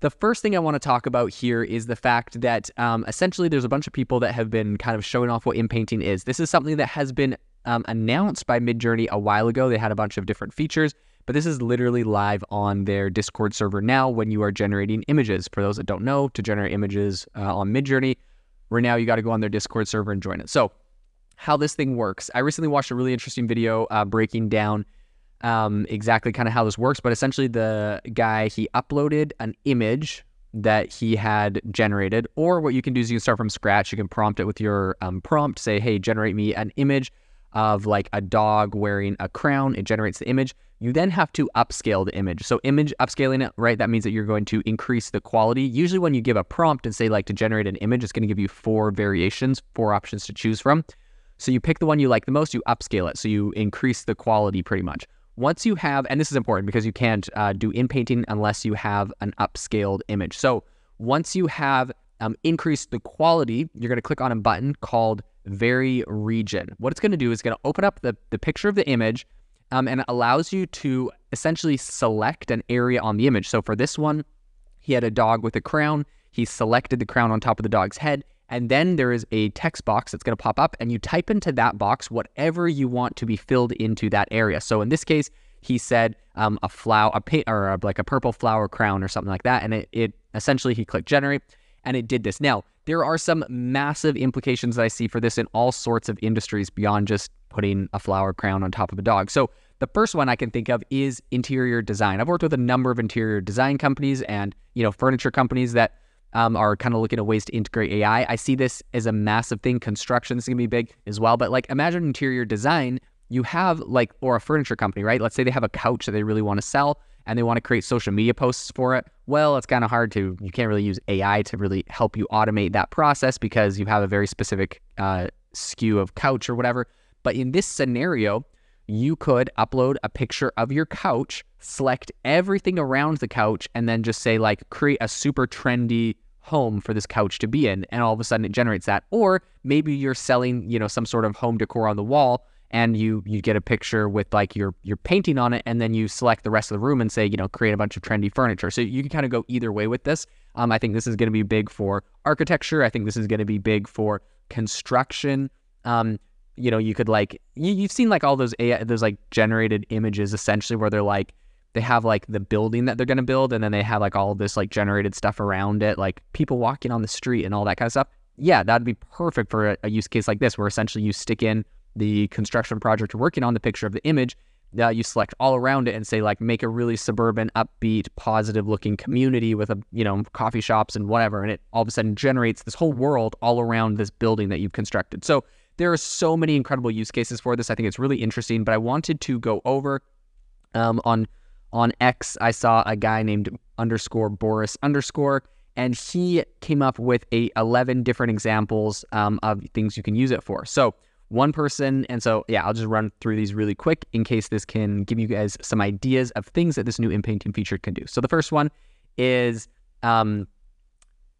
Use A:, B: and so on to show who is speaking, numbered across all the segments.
A: the first thing I want to talk about here is the fact that um, essentially there's a bunch of people that have been kind of showing off what inpainting is. This is something that has been um, announced by Midjourney a while ago. They had a bunch of different features, but this is literally live on their Discord server now when you are generating images. For those that don't know, to generate images uh, on Midjourney, right now you got to go on their Discord server and join it. So, how this thing works, I recently watched a really interesting video uh, breaking down um, exactly kind of how this works, but essentially the guy he uploaded an image that he had generated, or what you can do is you can start from scratch. You can prompt it with your um, prompt, say, "Hey, generate me an image of like a dog wearing a crown." It generates the image. You then have to upscale the image. So image upscaling it, right? That means that you're going to increase the quality. Usually, when you give a prompt and say like to generate an image, it's going to give you four variations, four options to choose from. So you pick the one you like the most, you upscale it. So you increase the quality pretty much. Once you have, and this is important because you can't uh, do inpainting unless you have an upscaled image. So once you have um, increased the quality, you're going to click on a button called Vary Region. What it's going to do is going to open up the, the picture of the image um, and it allows you to essentially select an area on the image. So for this one, he had a dog with a crown. He selected the crown on top of the dog's head and then there is a text box that's going to pop up, and you type into that box whatever you want to be filled into that area. So in this case, he said um, a flower, a paint, or a, like a purple flower crown or something like that. And it, it essentially he clicked generate, and it did this. Now there are some massive implications that I see for this in all sorts of industries beyond just putting a flower crown on top of a dog. So the first one I can think of is interior design. I've worked with a number of interior design companies and you know furniture companies that um, are kind of looking at ways to integrate AI. I see this as a massive thing. Construction is going to be big as well. But like, imagine interior design. You have like, or a furniture company, right? Let's say they have a couch that they really want to sell and they want to create social media posts for it. Well, it's kind of hard to, you can't really use AI to really help you automate that process because you have a very specific uh, SKU of couch or whatever. But in this scenario, you could upload a picture of your couch, select everything around the couch, and then just say, like, create a super trendy home for this couch to be in and all of a sudden it generates that. Or maybe you're selling you know some sort of home decor on the wall and you you get a picture with like your your painting on it and then you select the rest of the room and say you know create a bunch of trendy furniture. So you can kind of go either way with this. Um, i think this is going to be big for architecture. I think this is going to be big for construction. Um, you know you could like you, you've seen like all those AI, those like generated images essentially where they're like they have like the building that they're going to build and then they have like all this like generated stuff around it like people walking on the street and all that kind of stuff. Yeah that'd be perfect for a, a use case like this where essentially you stick in the construction project you're working on the picture of the image uh, you select all around it and say like make a really suburban upbeat positive looking community with a you know coffee shops and whatever and it all of a sudden generates this whole world all around this building that you've constructed. So there are so many incredible use cases for this. I think it's really interesting but i wanted to go over um, on on X, I saw a guy named underscore Boris underscore, and he came up with a 11 different examples um, of things you can use it for. So one person, and so yeah, I'll just run through these really quick in case this can give you guys some ideas of things that this new inpainting feature can do. So the first one is um,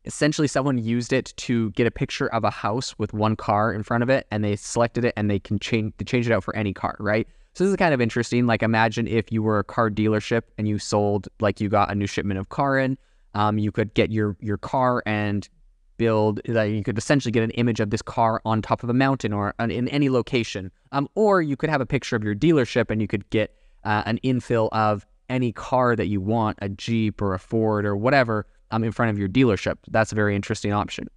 A: essentially someone used it to get a picture of a house with one car in front of it, and they selected it, and they can change they change it out for any car, right? So this is kind of interesting. Like imagine if you were a car dealership and you sold like you got a new shipment of car in. Um, you could get your your car and build like you could essentially get an image of this car on top of a mountain or in any location. Um, or you could have a picture of your dealership and you could get uh, an infill of any car that you want, a Jeep or a Ford or whatever, um, in front of your dealership. That's a very interesting option.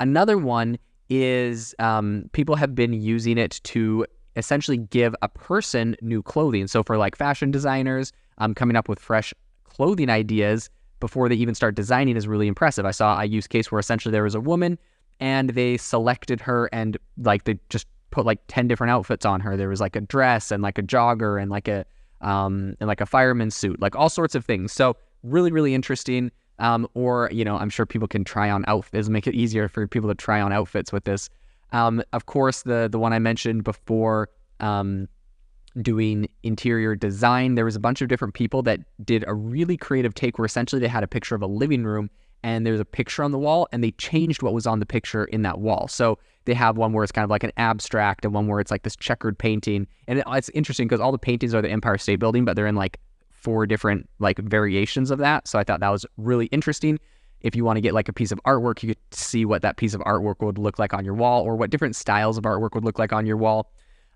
A: Another one is um, people have been using it to essentially give a person new clothing. So for like fashion designers, um, coming up with fresh clothing ideas before they even start designing is really impressive. I saw a use case where essentially there was a woman and they selected her and like they just put like 10 different outfits on her. There was like a dress and like a jogger and like a um and like a fireman's suit, like all sorts of things. So really, really interesting. Um, or you know, I'm sure people can try on outfits, make it easier for people to try on outfits with this. Um, of course, the the one I mentioned before, um, doing interior design. There was a bunch of different people that did a really creative take where essentially they had a picture of a living room and there's a picture on the wall and they changed what was on the picture in that wall. So they have one where it's kind of like an abstract and one where it's like this checkered painting. And it, it's interesting because all the paintings are the Empire State Building, but they're in like four different like variations of that. So I thought that was really interesting. If you want to get like a piece of artwork, you could see what that piece of artwork would look like on your wall or what different styles of artwork would look like on your wall.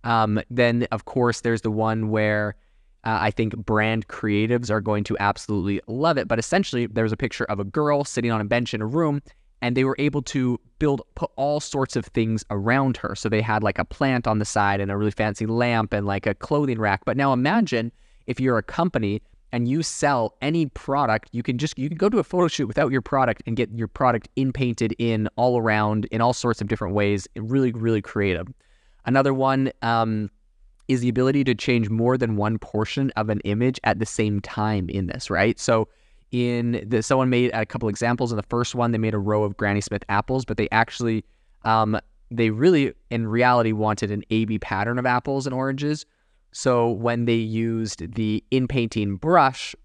A: Um, then, of course, there's the one where uh, I think brand creatives are going to absolutely love it. But essentially, there's a picture of a girl sitting on a bench in a room, and they were able to build, put all sorts of things around her. So they had like a plant on the side and a really fancy lamp and like a clothing rack. But now imagine if you're a company and you sell any product, you can just you can go to a photo shoot without your product and get your product in painted in all around in all sorts of different ways. Really, really creative. Another one um, is the ability to change more than one portion of an image at the same time in this, right? So in the someone made a couple examples. In the first one, they made a row of Granny Smith apples, but they actually um, they really in reality wanted an AB pattern of apples and oranges. So when they used the in painting brush,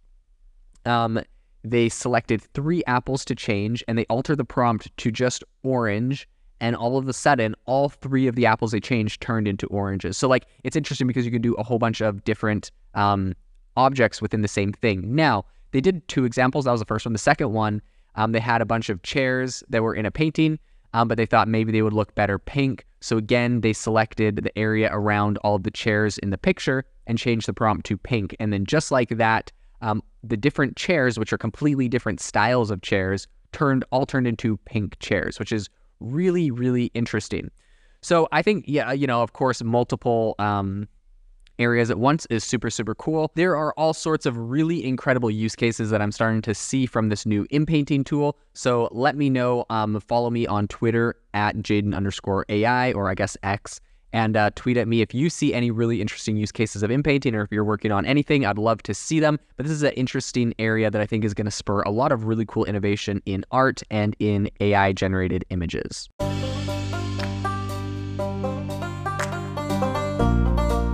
A: um, they selected three apples to change and they altered the prompt to just orange and all of a sudden all three of the apples they changed turned into oranges. So like it's interesting because you can do a whole bunch of different um, objects within the same thing. Now they did two examples. That was the first one. The second one um, they had a bunch of chairs that were in a painting um, but they thought maybe they would look better pink so again they selected the area around all the chairs in the picture and changed the prompt to pink and then just like that um, the different chairs which are completely different styles of chairs turned all turned into pink chairs which is really, really interesting. So I think, yeah, you know, of course, multiple um, areas at once is super, super cool. There are all sorts of really incredible use cases that I'm starting to see from this new inpainting tool. So let me know. Um, follow me on Twitter at Jaden underscore AI, or I guess X, and uh, tweet at me if you see any really interesting use cases of inpainting or if you're working on anything. I'd love to see them. But this is an interesting area that I think is going to spur a lot of really cool innovation in art and in AI generated images.